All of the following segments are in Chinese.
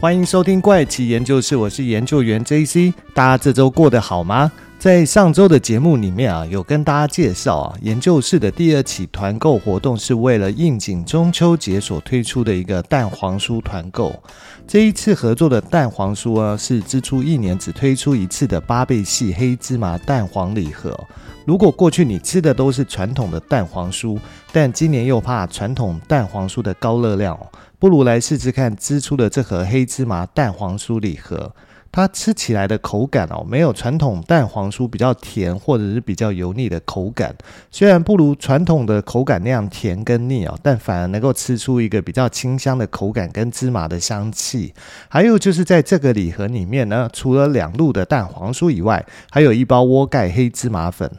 欢迎收听怪奇研究室，我是研究员 JC。大家这周过得好吗？在上周的节目里面啊，有跟大家介绍啊，研究室的第二期团购活动是为了应景中秋节所推出的一个蛋黄酥团购。这一次合作的蛋黄酥啊，是支出一年只推出一次的八倍细黑芝麻蛋黄礼盒。如果过去你吃的都是传统的蛋黄酥，但今年又怕传统蛋黄酥的高热量。不如来试试看支出的这盒黑芝麻蛋黄酥礼盒，它吃起来的口感哦，没有传统蛋黄酥比较甜或者是比较油腻的口感。虽然不如传统的口感那样甜跟腻哦，但反而能够吃出一个比较清香的口感跟芝麻的香气。还有就是在这个礼盒里面呢，除了两路的蛋黄酥以外，还有一包窝盖黑芝麻粉。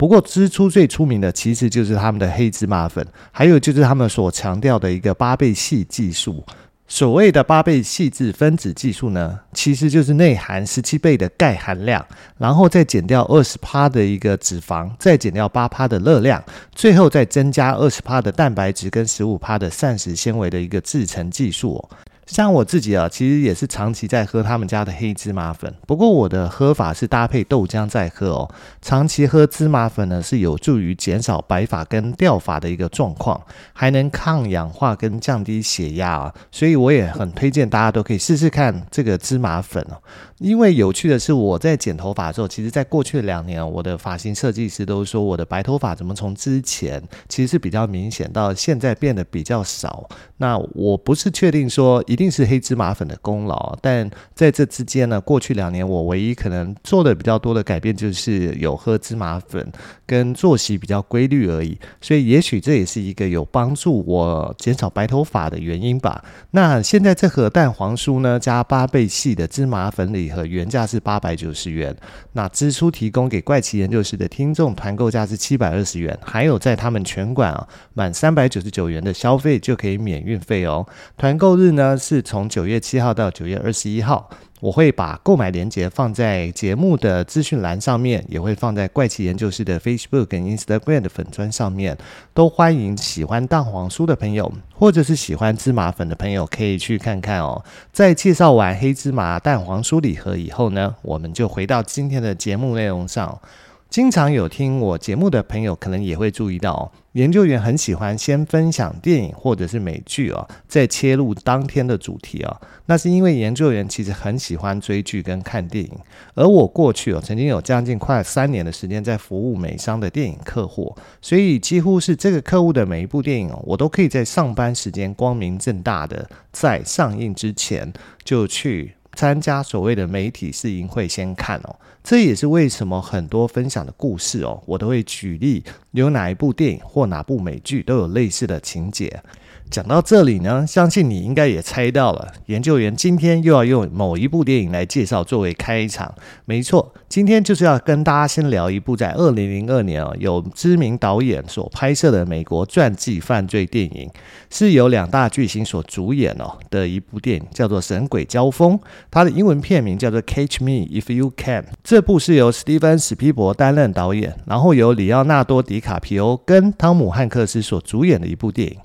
不过，支出最出名的其实就是他们的黑芝麻粉，还有就是他们所强调的一个八倍细技术。所谓的八倍细致分子技术呢，其实就是内含十七倍的钙含量，然后再减掉二十趴的一个脂肪，再减掉八趴的热量，最后再增加二十趴的蛋白质跟十五趴的膳食纤维的一个制成技术。像我自己啊，其实也是长期在喝他们家的黑芝麻粉。不过我的喝法是搭配豆浆在喝哦。长期喝芝麻粉呢，是有助于减少白发跟掉发的一个状况，还能抗氧化跟降低血压啊。所以我也很推荐大家都可以试试看这个芝麻粉哦。因为有趣的是，我在剪头发的时候，其实在过去两年，我的发型设计师都说我的白头发怎么从之前其实是比较明显，到现在变得比较少。那我不是确定说一。一定是黑芝麻粉的功劳，但在这之间呢，过去两年我唯一可能做的比较多的改变，就是有喝芝麻粉跟作息比较规律而已。所以也许这也是一个有帮助我减少白头发的原因吧。那现在这盒蛋黄酥呢，加八倍细的芝麻粉礼盒，原价是八百九十元，那支出提供给怪奇研究室的听众团购价是七百二十元，还有在他们全馆啊满三百九十九元的消费就可以免运费哦。团购日呢，是是从九月七号到九月二十一号，我会把购买链接放在节目的资讯栏上面，也会放在怪奇研究室的 Facebook 跟 Instagram 的粉砖上面，都欢迎喜欢蛋黄酥的朋友，或者是喜欢芝麻粉的朋友可以去看看哦。在介绍完黑芝麻蛋黄酥礼盒以后呢，我们就回到今天的节目内容上。经常有听我节目的朋友，可能也会注意到，研究员很喜欢先分享电影或者是美剧哦，再切入当天的主题啊。那是因为研究员其实很喜欢追剧跟看电影，而我过去哦，曾经有将近快三年的时间在服务美商的电影客户，所以几乎是这个客户的每一部电影哦，我都可以在上班时间光明正大的在上映之前就去。参加所谓的媒体试映会先看哦，这也是为什么很多分享的故事哦，我都会举例有哪一部电影或哪部美剧都有类似的情节。讲到这里呢，相信你应该也猜到了，研究员今天又要用某一部电影来介绍作为开场。没错，今天就是要跟大家先聊一部在二零零二年哦，由知名导演所拍摄的美国传记犯罪电影，是由两大巨星所主演哦的一部电影，叫做《神鬼交锋》，它的英文片名叫做《Catch Me If You Can》。这部是由史蒂芬史匹柏担任导演，然后由里奥纳多迪卡皮欧跟汤姆汉克斯所主演的一部电影。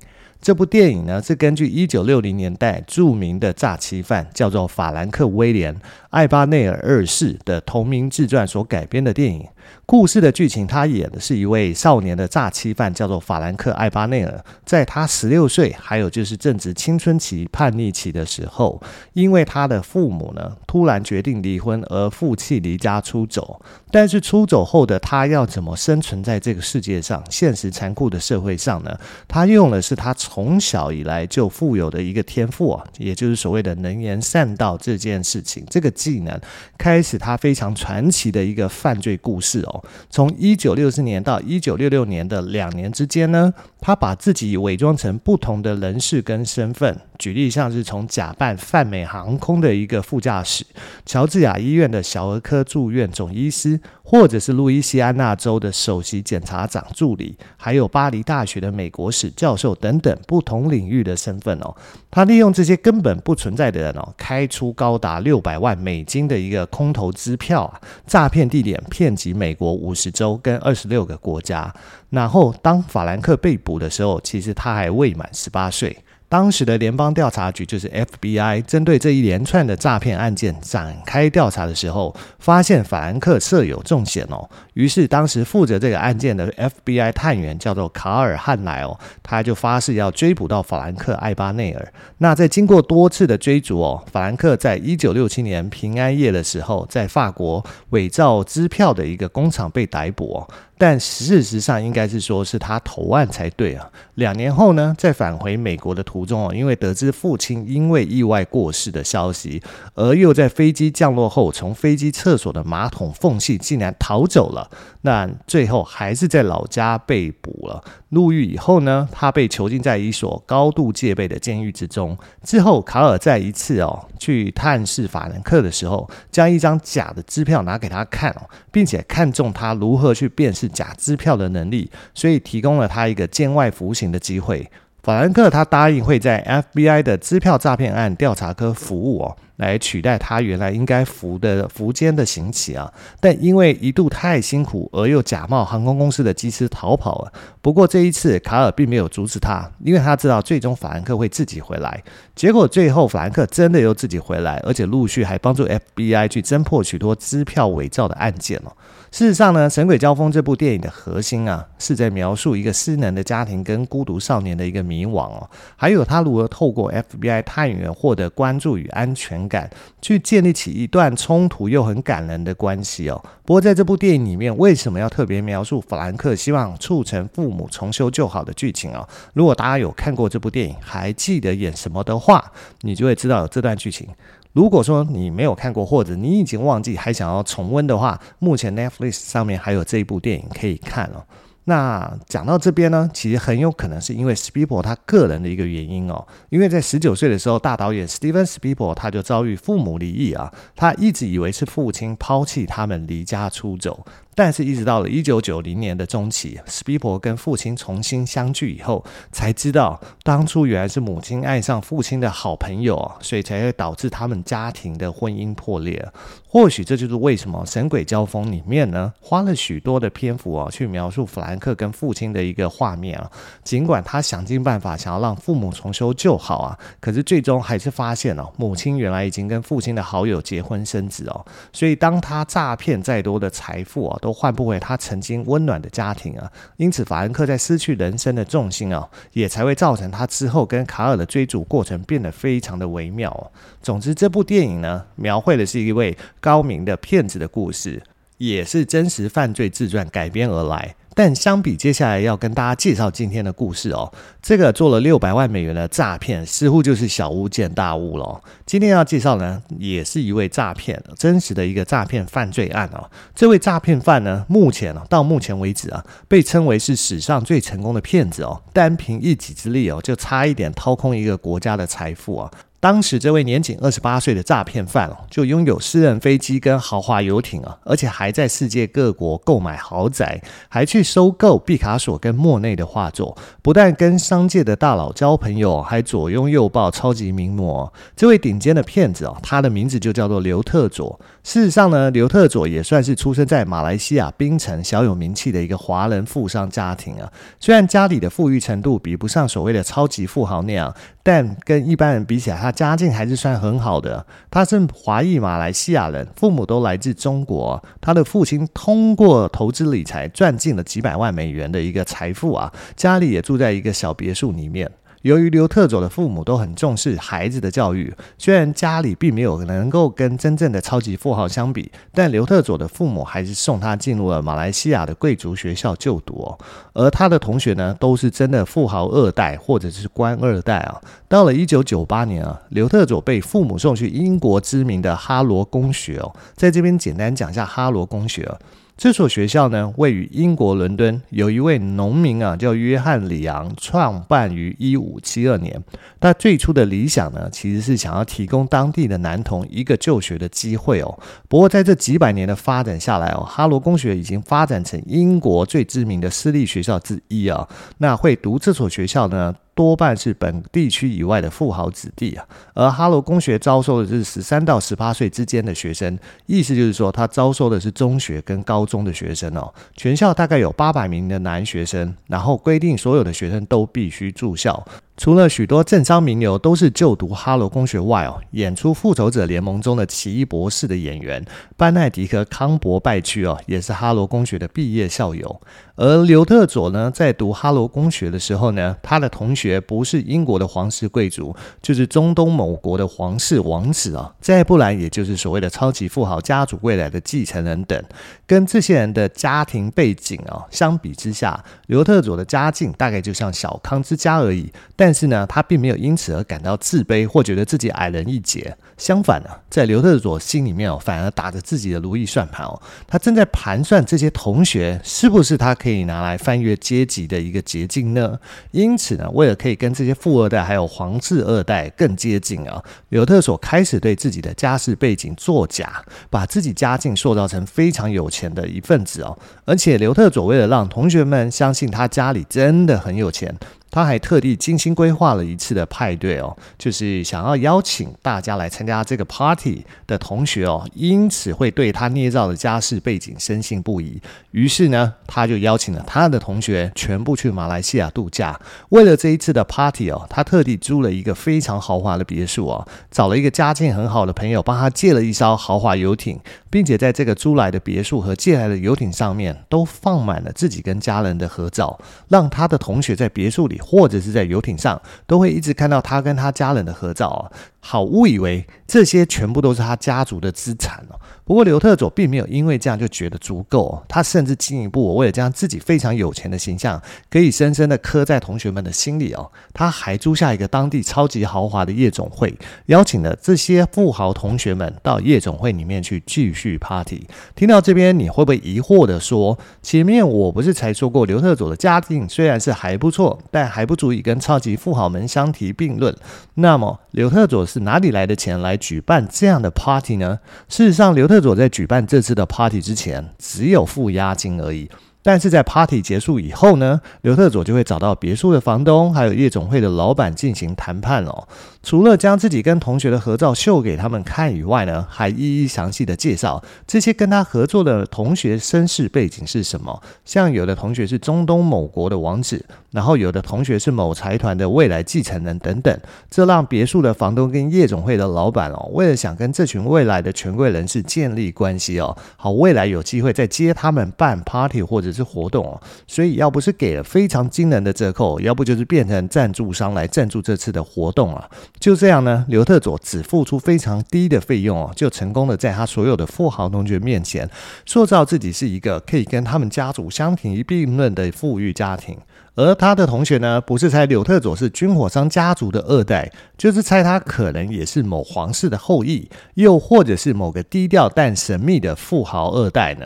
这部电影呢，是根据一九六零年代著名的诈欺犯叫做法兰克·威廉·艾巴内尔二世的同名自传所改编的电影。故事的剧情，他演的是一位少年的诈欺犯，叫做法兰克·艾巴内尔。在他十六岁，还有就是正值青春期叛逆期的时候，因为他的父母呢突然决定离婚，而负气离家出走。但是出走后的他要怎么生存在这个世界上，现实残酷的社会上呢？他用的是他从小以来就富有的一个天赋啊，也就是所谓的能言善道这件事情，这个技能开始他非常传奇的一个犯罪故事哦。从一九六四年到一九六六年的两年之间呢，他把自己伪装成不同的人士跟身份，举例像是从假扮泛美航空的一个副驾驶、乔治亚医院的小儿科住院总医师，或者是路易斯安那州的首席检察长助理，还有巴黎大学的美国史教授等等不同领域的身份哦。他利用这些根本不存在的人哦，开出高达六百万美金的一个空头支票啊，诈骗地点遍及美国五十州跟二十六个国家。然后当法兰克被捕的时候，其实他还未满十八岁。当时的联邦调查局就是 FBI，针对这一连串的诈骗案件展开调查的时候，发现法兰克设有重险哦。于是当时负责这个案件的 FBI 探员叫做卡尔汉莱哦，他就发誓要追捕到法兰克艾巴内尔。那在经过多次的追逐哦，法兰克在一九六七年平安夜的时候，在法国伪造支票的一个工厂被逮捕哦。但事实上，应该是说是他投案才对啊。两年后呢，在返回美国的途中哦，因为得知父亲因为意外过世的消息，而又在飞机降落后从飞机厕所的马桶缝隙竟然逃走了。那最后还是在老家被捕了。入狱以后呢，他被囚禁在一所高度戒备的监狱之中。之后，卡尔在一次哦去探视法兰克的时候，将一张假的支票拿给他看哦，并且看中他如何去辨识。假支票的能力，所以提供了他一个监外服刑的机会。法兰克他答应会在 FBI 的支票诈骗案调查科服务哦，来取代他原来应该服的服监的刑期啊。但因为一度太辛苦，而又假冒航空公司的机师逃跑了。不过这一次卡尔并没有阻止他，因为他知道最终法兰克会自己回来。结果最后法兰克真的又自己回来，而且陆续还帮助 FBI 去侦破许多支票伪造的案件哦。事实上呢，《神鬼交锋》这部电影的核心啊，是在描述一个失能的家庭跟孤独少年的一个迷惘哦，还有他如何透过 FBI 探员获得关注与安全感，去建立起一段冲突又很感人的关系哦。不过在这部电影里面，为什么要特别描述法兰克希望促成父母重修旧好的剧情哦？如果大家有看过这部电影，还记得演什么的话，你就会知道有这段剧情。如果说你没有看过，或者你已经忘记，还想要重温的话，目前 Netflix 上面还有这一部电影可以看哦。那讲到这边呢，其实很有可能是因为史皮伯他个人的一个原因哦，因为在十九岁的时候，大导演史蒂芬史皮伯他就遭遇父母离异啊，他一直以为是父亲抛弃他们离家出走。但是，一直到了一九九零年的中期，史皮伯跟父亲重新相聚以后，才知道当初原来是母亲爱上父亲的好朋友，所以才会导致他们家庭的婚姻破裂。或许这就是为什么《神鬼交锋》里面呢，花了许多的篇幅啊，去描述弗兰克跟父亲的一个画面啊。尽管他想尽办法想要让父母重修旧好啊，可是最终还是发现哦，母亲原来已经跟父亲的好友结婚生子哦。所以当他诈骗再多的财富啊，都换不回他曾经温暖的家庭啊，因此法兰克在失去人生的重心啊，也才会造成他之后跟卡尔的追逐过程变得非常的微妙啊。总之，这部电影呢，描绘的是一位高明的骗子的故事，也是真实犯罪自传改编而来。但相比接下来要跟大家介绍今天的故事哦，这个做了六百万美元的诈骗，似乎就是小巫见大巫了。今天要介绍呢，也是一位诈骗真实的一个诈骗犯罪案哦。这位诈骗犯呢，目前到目前为止啊，被称为是史上最成功的骗子哦，单凭一己之力哦，就差一点掏空一个国家的财富啊。当时这位年仅二十八岁的诈骗犯哦，就拥有私人飞机跟豪华游艇啊，而且还在世界各国购买豪宅，还去收购毕卡索跟莫内的画作。不但跟商界的大佬交朋友，还左拥右抱超级名模。这位顶尖的骗子哦，他的名字就叫做刘特佐。事实上呢，刘特佐也算是出生在马来西亚槟城小有名气的一个华人富商家庭啊。虽然家里的富裕程度比不上所谓的超级富豪那样，但跟一般人比起来，他家境还是算很好的。他是华裔马来西亚人，父母都来自中国。他的父亲通过投资理财赚进了几百万美元的一个财富啊，家里也住在一个小别墅里面。由于刘特佐的父母都很重视孩子的教育，虽然家里并没有能够跟真正的超级富豪相比，但刘特佐的父母还是送他进入了马来西亚的贵族学校就读哦。而他的同学呢，都是真的富豪二代或者是官二代啊。到了一九九八年啊，刘特佐被父母送去英国知名的哈罗公学哦，在这边简单讲一下哈罗公学。这所学校呢，位于英国伦敦，有一位农民啊，叫约翰·里昂，创办于一五七二年。他最初的理想呢，其实是想要提供当地的男童一个就学的机会哦。不过在这几百年的发展下来哦，哈罗公学已经发展成英国最知名的私立学校之一啊。那会读这所学校呢，多半是本地区以外的富豪子弟啊，而哈罗公学招收的是十三到十八岁之间的学生，意思就是说，他招收的是中学跟高中的学生哦。全校大概有八百名的男学生，然后规定所有的学生都必须住校。除了许多政商名流都是就读哈罗公学外哦，演出《复仇者联盟》中的奇异博士的演员班奈狄克·康伯拜区哦，也是哈罗公学的毕业校友。而刘特佐呢，在读哈罗公学的时候呢，他的同学不是英国的皇室贵族，就是中东某国的皇室王子啊，再不然也就是所谓的超级富豪家族未来的继承人等。跟这些人的家庭背景啊相比之下，刘特佐的家境大概就像小康之家而已。但但是呢，他并没有因此而感到自卑或觉得自己矮人一截。相反呢，在刘特佐心里面哦，反而打着自己的如意算盘哦，他正在盘算这些同学是不是他。可以拿来翻越阶级的一个捷径呢？因此呢，为了可以跟这些富二代还有皇室二代更接近啊，刘特佐开始对自己的家世背景作假，把自己家境塑造成非常有钱的一份子哦。而且刘特佐为了让同学们相信他家里真的很有钱。他还特地精心规划了一次的派对哦，就是想要邀请大家来参加这个 party 的同学哦，因此会对他捏造的家世背景深信不疑。于是呢，他就邀请了他的同学全部去马来西亚度假。为了这一次的 party 哦，他特地租了一个非常豪华的别墅哦，找了一个家境很好的朋友帮他借了一艘豪华游艇，并且在这个租来的别墅和借来的游艇上面都放满了自己跟家人的合照，让他的同学在别墅里。或者是在游艇上，都会一直看到他跟他家人的合照，好误以为这些全部都是他家族的资产哦。不过刘特佐并没有因为这样就觉得足够，他甚至进一步，为了将自己非常有钱的形象可以深深的刻在同学们的心里哦，他还租下一个当地超级豪华的夜总会，邀请了这些富豪同学们到夜总会里面去继续 party。听到这边，你会不会疑惑的说，前面我不是才说过刘特佐的家境虽然是还不错，但还不足以跟超级富豪们相提并论。那么刘特佐是哪里来的钱来举办这样的 party 呢？事实上，刘特佐在举办这次的 party 之前，只有付押金而已。但是在 party 结束以后呢，刘特佐就会找到别墅的房东，还有夜总会的老板进行谈判哦。除了将自己跟同学的合照秀给他们看以外呢，还一一详细的介绍这些跟他合作的同学身世背景是什么。像有的同学是中东某国的王子，然后有的同学是某财团的未来继承人等等。这让别墅的房东跟夜总会的老板哦，为了想跟这群未来的权贵人士建立关系哦，好未来有机会再接他们办 party 或者。是活动哦，所以要不是给了非常惊人的折扣，要不就是变成赞助商来赞助这次的活动啊。就这样呢，刘特佐只付出非常低的费用哦，就成功的在他所有的富豪同学面前，塑造自己是一个可以跟他们家族相提并论的富裕家庭。而他的同学呢，不是猜柳特佐是军火商家族的二代，就是猜他可能也是某皇室的后裔，又或者是某个低调但神秘的富豪二代呢。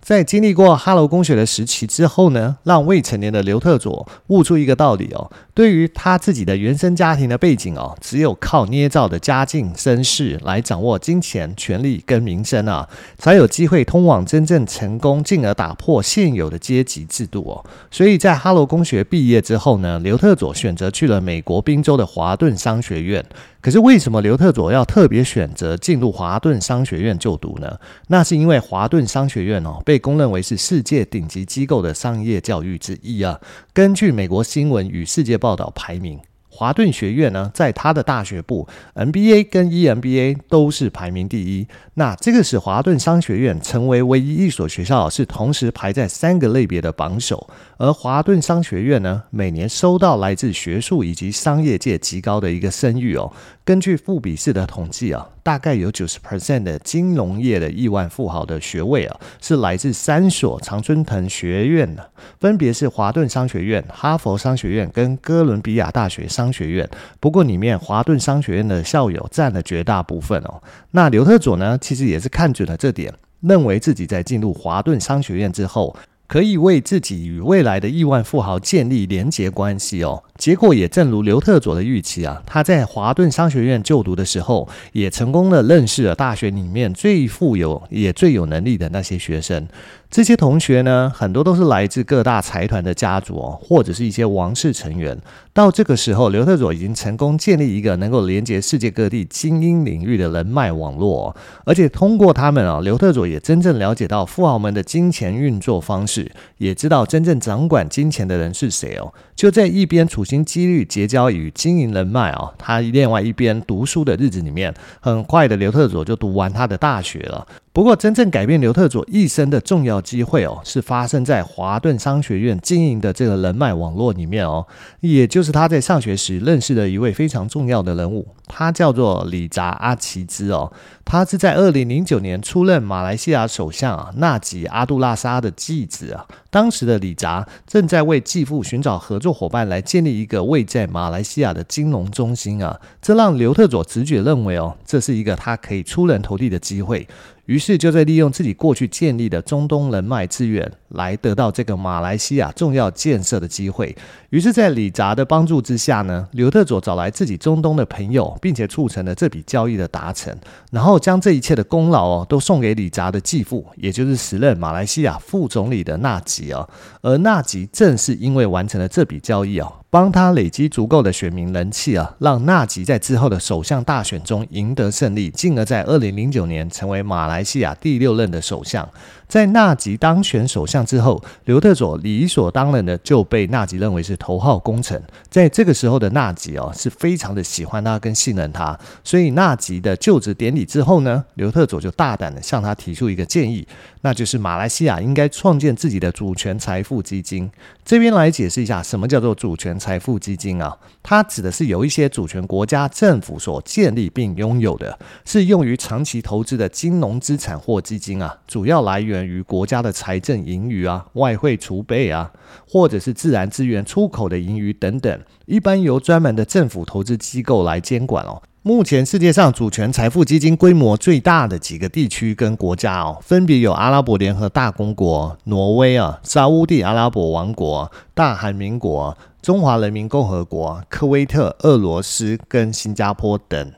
在经历过哈罗公学的时期之后呢，让未成年的刘特佐悟出一个道理哦，对于他自己的原生家庭的背景哦，只有靠捏造的家境身世来掌握金钱、权力跟名声啊，才有机会通往真正成功，进而打破现有的阶级制度哦。所以在哈罗公学毕业之后呢，刘特佐选择去了美国宾州的华顿商学院。可是为什么刘特佐要特别选择进入华顿商学院就读呢？那是因为华顿商学院哦，被公认为是世界顶级机构的商业教育之一啊。根据美国新闻与世界报道排名，华顿学院呢，在他的大学部 MBA 跟 EMBA 都是排名第一。那这个使华顿商学院成为唯一一所学校是同时排在三个类别的榜首。而华顿商学院呢，每年收到来自学术以及商业界极高的一个声誉哦。根据富比士的统计啊，大概有九十 percent 的金融业的亿万富豪的学位啊，是来自三所常春藤学院的，分别是华顿商学院、哈佛商学院跟哥伦比亚大学商学院。不过里面华顿商学院的校友占了绝大部分哦。那刘特佐呢，其实也是看准了这点，认为自己在进入华顿商学院之后。可以为自己与未来的亿万富豪建立连结关系哦。结果也正如刘特佐的预期啊，他在华顿商学院就读的时候，也成功的认识了大学里面最富有也最有能力的那些学生。这些同学呢，很多都是来自各大财团的家族哦，或者是一些王室成员。到这个时候，刘特佐已经成功建立一个能够连接世界各地精英领域的人脉网络，而且通过他们啊，刘特佐也真正了解到富豪们的金钱运作方式，也知道真正掌管金钱的人是谁哦。就在一边处心积虑结交与经营人脉哦，他另外一边读书的日子里面，很快的刘特佐就读完他的大学了。不过，真正改变刘特佐一生的重要机会哦，是发生在华顿商学院经营的这个人脉网络里面哦，也就是他在上学时认识的一位非常重要的人物。他叫做里扎阿奇兹哦，他是在二零零九年出任马来西亚首相啊纳吉阿杜拉沙的继子啊。当时的里扎正在为继父寻找合作伙伴来建立一个位在马来西亚的金融中心啊，这让刘特佐直觉认为哦，这是一个他可以出人头地的机会。于是就在利用自己过去建立的中东人脉资源，来得到这个马来西亚重要建设的机会。于是，在李扎的帮助之下呢，刘特佐找来自己中东的朋友，并且促成了这笔交易的达成，然后将这一切的功劳哦，都送给李扎的继父，也就是时任马来西亚副总理的纳吉哦。而纳吉正是因为完成了这笔交易哦。帮他累积足够的选民人气啊，让纳吉在之后的首相大选中赢得胜利，进而在二零零九年成为马来西亚第六任的首相。在纳吉当选首相之后，刘特佐理所当然的就被纳吉认为是头号功臣。在这个时候的纳吉哦，是非常的喜欢他跟信任他，所以纳吉的就职典礼之后呢，刘特佐就大胆的向他提出一个建议，那就是马来西亚应该创建自己的主权财富基金。这边来解释一下，什么叫做主权财富基金啊？它指的是由一些主权国家政府所建立并拥有的，是用于长期投资的金融资产或基金啊，主要来源于国家的财政盈余啊、外汇储备啊，或者是自然资源出口的盈余等等，一般由专门的政府投资机构来监管哦。目前世界上主权财富基金规模最大的几个地区跟国家哦，分别有阿拉伯联合大公国、挪威啊、沙乌地阿拉伯王国、大韩民国、中华人民共和国、科威特、俄罗斯跟新加坡等。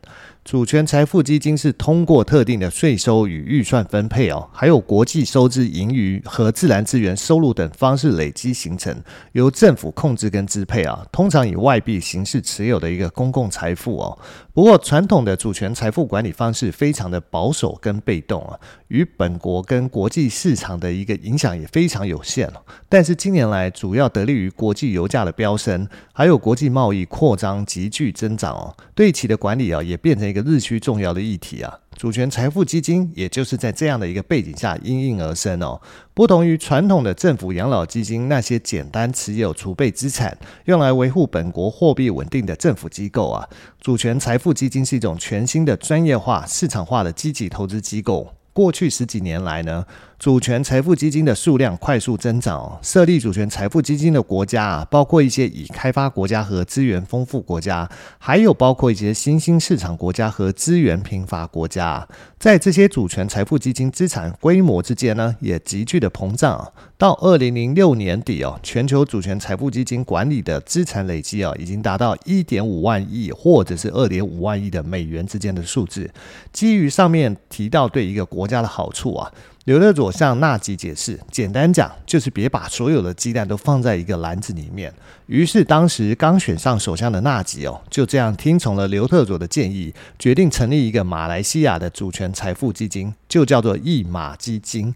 主权财富基金是通过特定的税收与预算分配哦，还有国际收支盈余和自然资源收入等方式累积形成，由政府控制跟支配啊，通常以外币形式持有的一个公共财富哦。不过传统的主权财富管理方式非常的保守跟被动啊，与本国跟国际市场的一个影响也非常有限。但是近年来主要得力于国际油价的飙升，还有国际贸易扩张急剧增长哦，对其的管理啊也变成。一个日趋重要的议题啊，主权财富基金也就是在这样的一个背景下应运而生哦。不同于传统的政府养老基金那些简单持有储备资产，用来维护本国货币稳定的政府机构啊，主权财富基金是一种全新的专业化、市场化的积极投资机构。过去十几年来呢，主权财富基金的数量快速增长。设立主权财富基金的国家啊，包括一些已开发国家和资源丰富国家，还有包括一些新兴市场国家和资源贫乏国家。在这些主权财富基金资产规模之间呢，也急剧的膨胀。到二零零六年底哦，全球主权财富基金管理的资产累计啊，已经达到一点五万亿或者是二点五万亿的美元之间的数字。基于上面提到对一个国家的好处啊，刘特佐向纳吉解释，简单讲就是别把所有的鸡蛋都放在一个篮子里面。于是当时刚选上首相的纳吉哦，就这样听从了刘特佐的建议，决定成立一个马来西亚的主权财富基金，就叫做一马基金。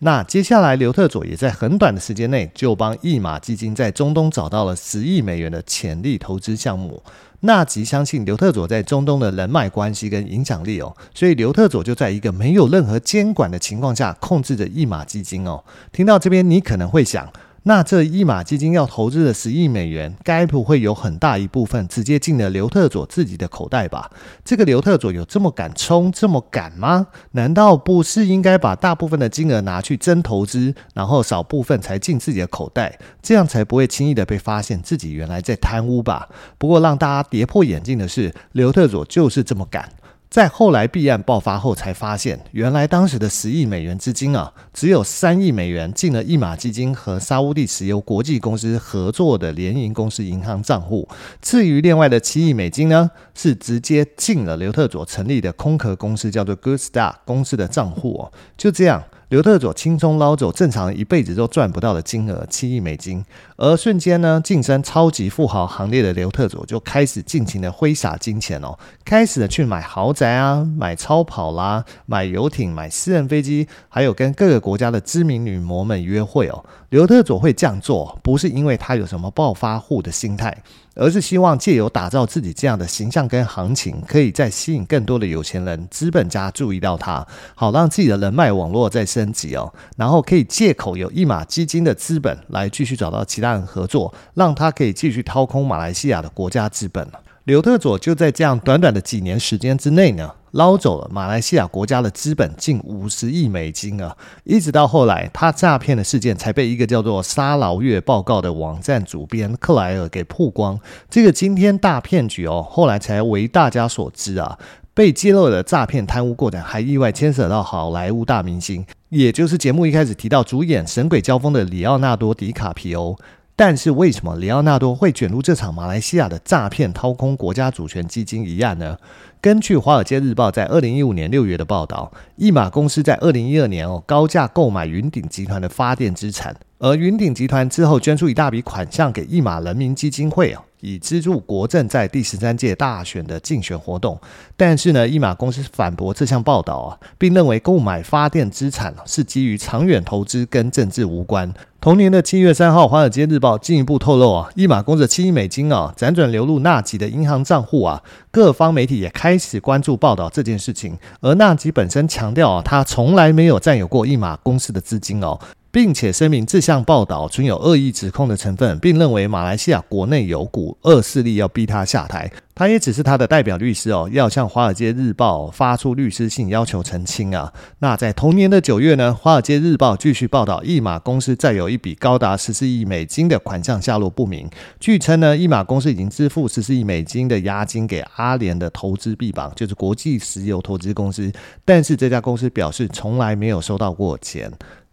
那接下来，刘特佐也在很短的时间内就帮一马基金在中东找到了十亿美元的潜力投资项目。纳吉相信刘特佐在中东的人脉关系跟影响力哦，所以刘特佐就在一个没有任何监管的情况下控制着一马基金哦。听到这边，你可能会想，那这一马基金要投资的十亿美元，该不会有很大一部分直接进了刘特佐自己的口袋吧？这个刘特佐有这么敢冲、这么敢吗？难道不是应该把大部分的金额拿去真投资，然后少部分才进自己的口袋，这样才不会轻易的被发现自己原来在贪污吧？不过让大家跌破眼镜的是，刘特佐就是这么敢。在后来弊案爆发后，才发现原来当时的十亿美元资金啊，只有三亿美元进了一马基金和沙乌地石油国际公司合作的联营公司银行账户。至于另外的七亿美金呢，是直接进了刘特佐成立的空壳公司叫做 Good Star 公司的账户哦。就这样。刘特佐轻松捞走正常一辈子都赚不到的金额七亿美金，而瞬间呢晋升超级富豪行列的刘特佐就开始尽情的挥洒金钱哦，开始的去买豪宅啊，买超跑啦，买游艇，买私人飞机，还有跟各个国家的知名女模们约会哦。刘特佐会这样做，不是因为他有什么暴发户的心态。而是希望借由打造自己这样的形象跟行情，可以再吸引更多的有钱人、资本家注意到他，好让自己的人脉网络再升级哦。然后可以借口有一马基金的资本来继续找到其他人合作，让他可以继续掏空马来西亚的国家资本。刘特佐就在这样短短的几年时间之内呢，捞走了马来西亚国家的资本近五十亿美金啊！一直到后来，他诈骗的事件才被一个叫做《沙劳越报告》的网站主编克莱尔给曝光。这个惊天大骗局哦，后来才为大家所知啊！被揭露的诈骗贪污过程，还意外牵扯到好莱坞大明星，也就是节目一开始提到主演《神鬼交锋》的里奥纳多·迪卡皮欧。但是为什么里奥纳多会卷入这场马来西亚的诈骗、掏空国家主权基金一案呢？根据《华尔街日报》在二零一五年六月的报道，一马公司在二零一二年哦高价购买云顶集团的发电资产，而云顶集团之后捐出一大笔款项给一马人民基金会哦，以资助国政在第十三届大选的竞选活动。但是呢，一马公司反驳这项报道啊，并认为购买发电资产是基于长远投资，跟政治无关。同年的七月三号，《华尔街日报》进一步透露啊，一马公司的七亿美金啊，辗转流入纳吉的银行账户啊，各方媒体也开开始关注报道这件事情。而纳吉本身强调啊，他从来没有占有过一马公司的资金哦。并且声明这项报道存有恶意指控的成分，并认为马来西亚国内有股恶势力要逼他下台。他也只是他的代表律师哦，要向《华尔街日报》发出律师信要求澄清啊。那在同年的九月呢，《华尔街日报》继续报道，一马公司再有一笔高达十四亿美金的款项下落不明。据称呢，一马公司已经支付十四亿美金的押金给阿联的投资臂膀，就是国际石油投资公司，但是这家公司表示从来没有收到过钱。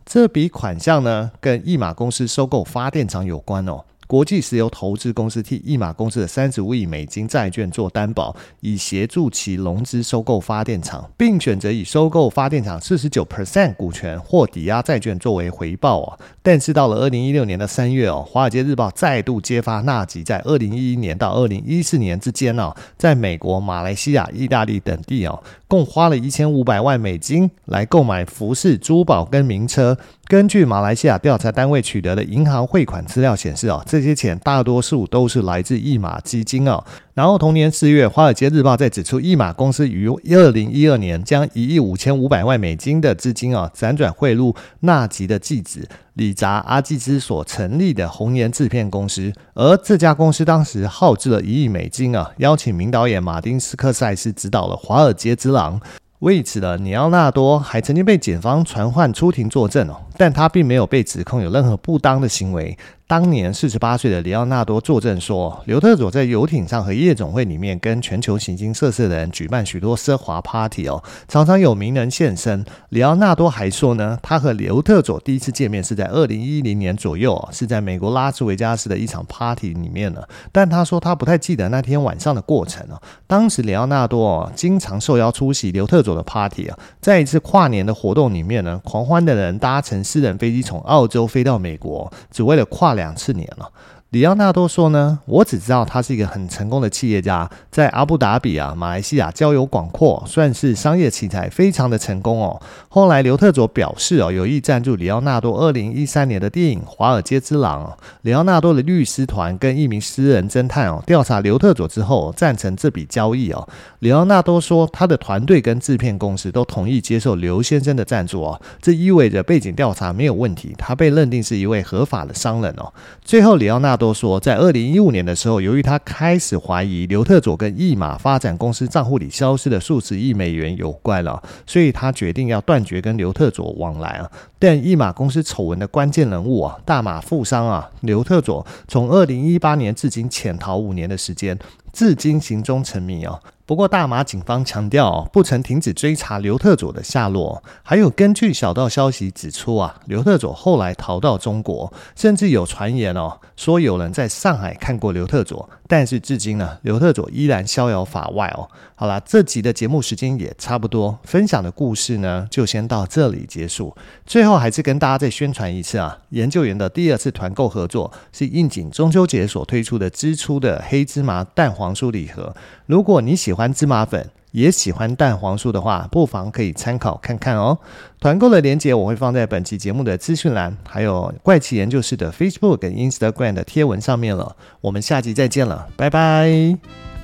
这笔款项呢，跟一马公司收购发电厂有关哦。国际石油投资公司替一马公司的三十五亿美金债券做担保，以协助其融资收购发电厂，并选择以收购发电厂四十九 percent 股权或抵押债券作为回报啊。但是到了二零一六年的三月哦，《华尔街日报》再度揭发纳吉在二零一一年到二零一四年之间哦，在美国、马来西亚、意大利等地哦，共花了一千五百万美金来购买服饰、珠宝跟名车。根据马来西亚调查单位取得的银行汇款资料显示哦，这些钱大多数都是来自一马基金哦。然后同年四月，《华尔街日报》在指出，一马公司于二零一二年将一亿五千五百万美金的资金啊，辗转汇入纳吉的继子里扎阿济兹所成立的红颜制片公司，而这家公司当时耗资了一亿美金啊，邀请名导演马丁斯科塞斯执导了《华尔街之狼》。为此呢，里奥纳多还曾经被检方传唤出庭作证哦，但他并没有被指控有任何不当的行为。当年四十八岁的里奥纳多作证说，刘特佐在游艇上和夜总会里面跟全球形形色色的人举办许多奢华 party 哦，常常有名人现身。里奥纳多还说呢，他和刘特佐第一次见面是在二零一零年左右，是在美国拉斯维加斯的一场 party 里面呢。但他说他不太记得那天晚上的过程哦。当时里奥纳多经常受邀出席刘特佐的 party 啊，在一次跨年的活动里面呢，狂欢的人搭乘私人飞机从澳洲飞到美国，只为了跨。两次年了。里奥纳多说呢，我只知道他是一个很成功的企业家，在阿布达比啊、马来西亚交友广阔，算是商业奇才，非常的成功哦。后来刘特佐表示哦，有意赞助里奥纳多二零一三年的电影《华尔街之狼》。里奥纳多的律师团跟一名私人侦探哦，调查刘特佐之后赞成这笔交易哦。里奥纳多说，他的团队跟制片公司都同意接受刘先生的赞助哦，这意味着背景调查没有问题，他被认定是一位合法的商人哦。最后，里奥纳都说，在二零一五年的时候，由于他开始怀疑刘特佐跟易马发展公司账户里消失的数十亿美元有关了，所以他决定要断绝跟刘特佐往来啊。但易马公司丑闻的关键人物啊，大马富商啊，刘特佐从二零一八年至今潜逃五年的时间，至今行踪成谜啊。不过，大马警方强调不曾停止追查刘特佐的下落。还有根据小道消息指出啊，刘特佐后来逃到中国，甚至有传言哦，说有人在上海看过刘特佐，但是至今呢，刘特佐依然逍遥法外哦。好啦，这集的节目时间也差不多，分享的故事呢就先到这里结束。最后还是跟大家再宣传一次啊，研究员的第二次团购合作是应景中秋节所推出的支出的黑芝麻蛋黄酥礼盒。如果你喜喜欢芝麻粉，也喜欢蛋黄酥的话，不妨可以参考看看哦。团购的链接我会放在本期节目的资讯栏，还有怪奇研究室的 Facebook 跟 Instagram 的贴文上面了。我们下集再见了，拜拜。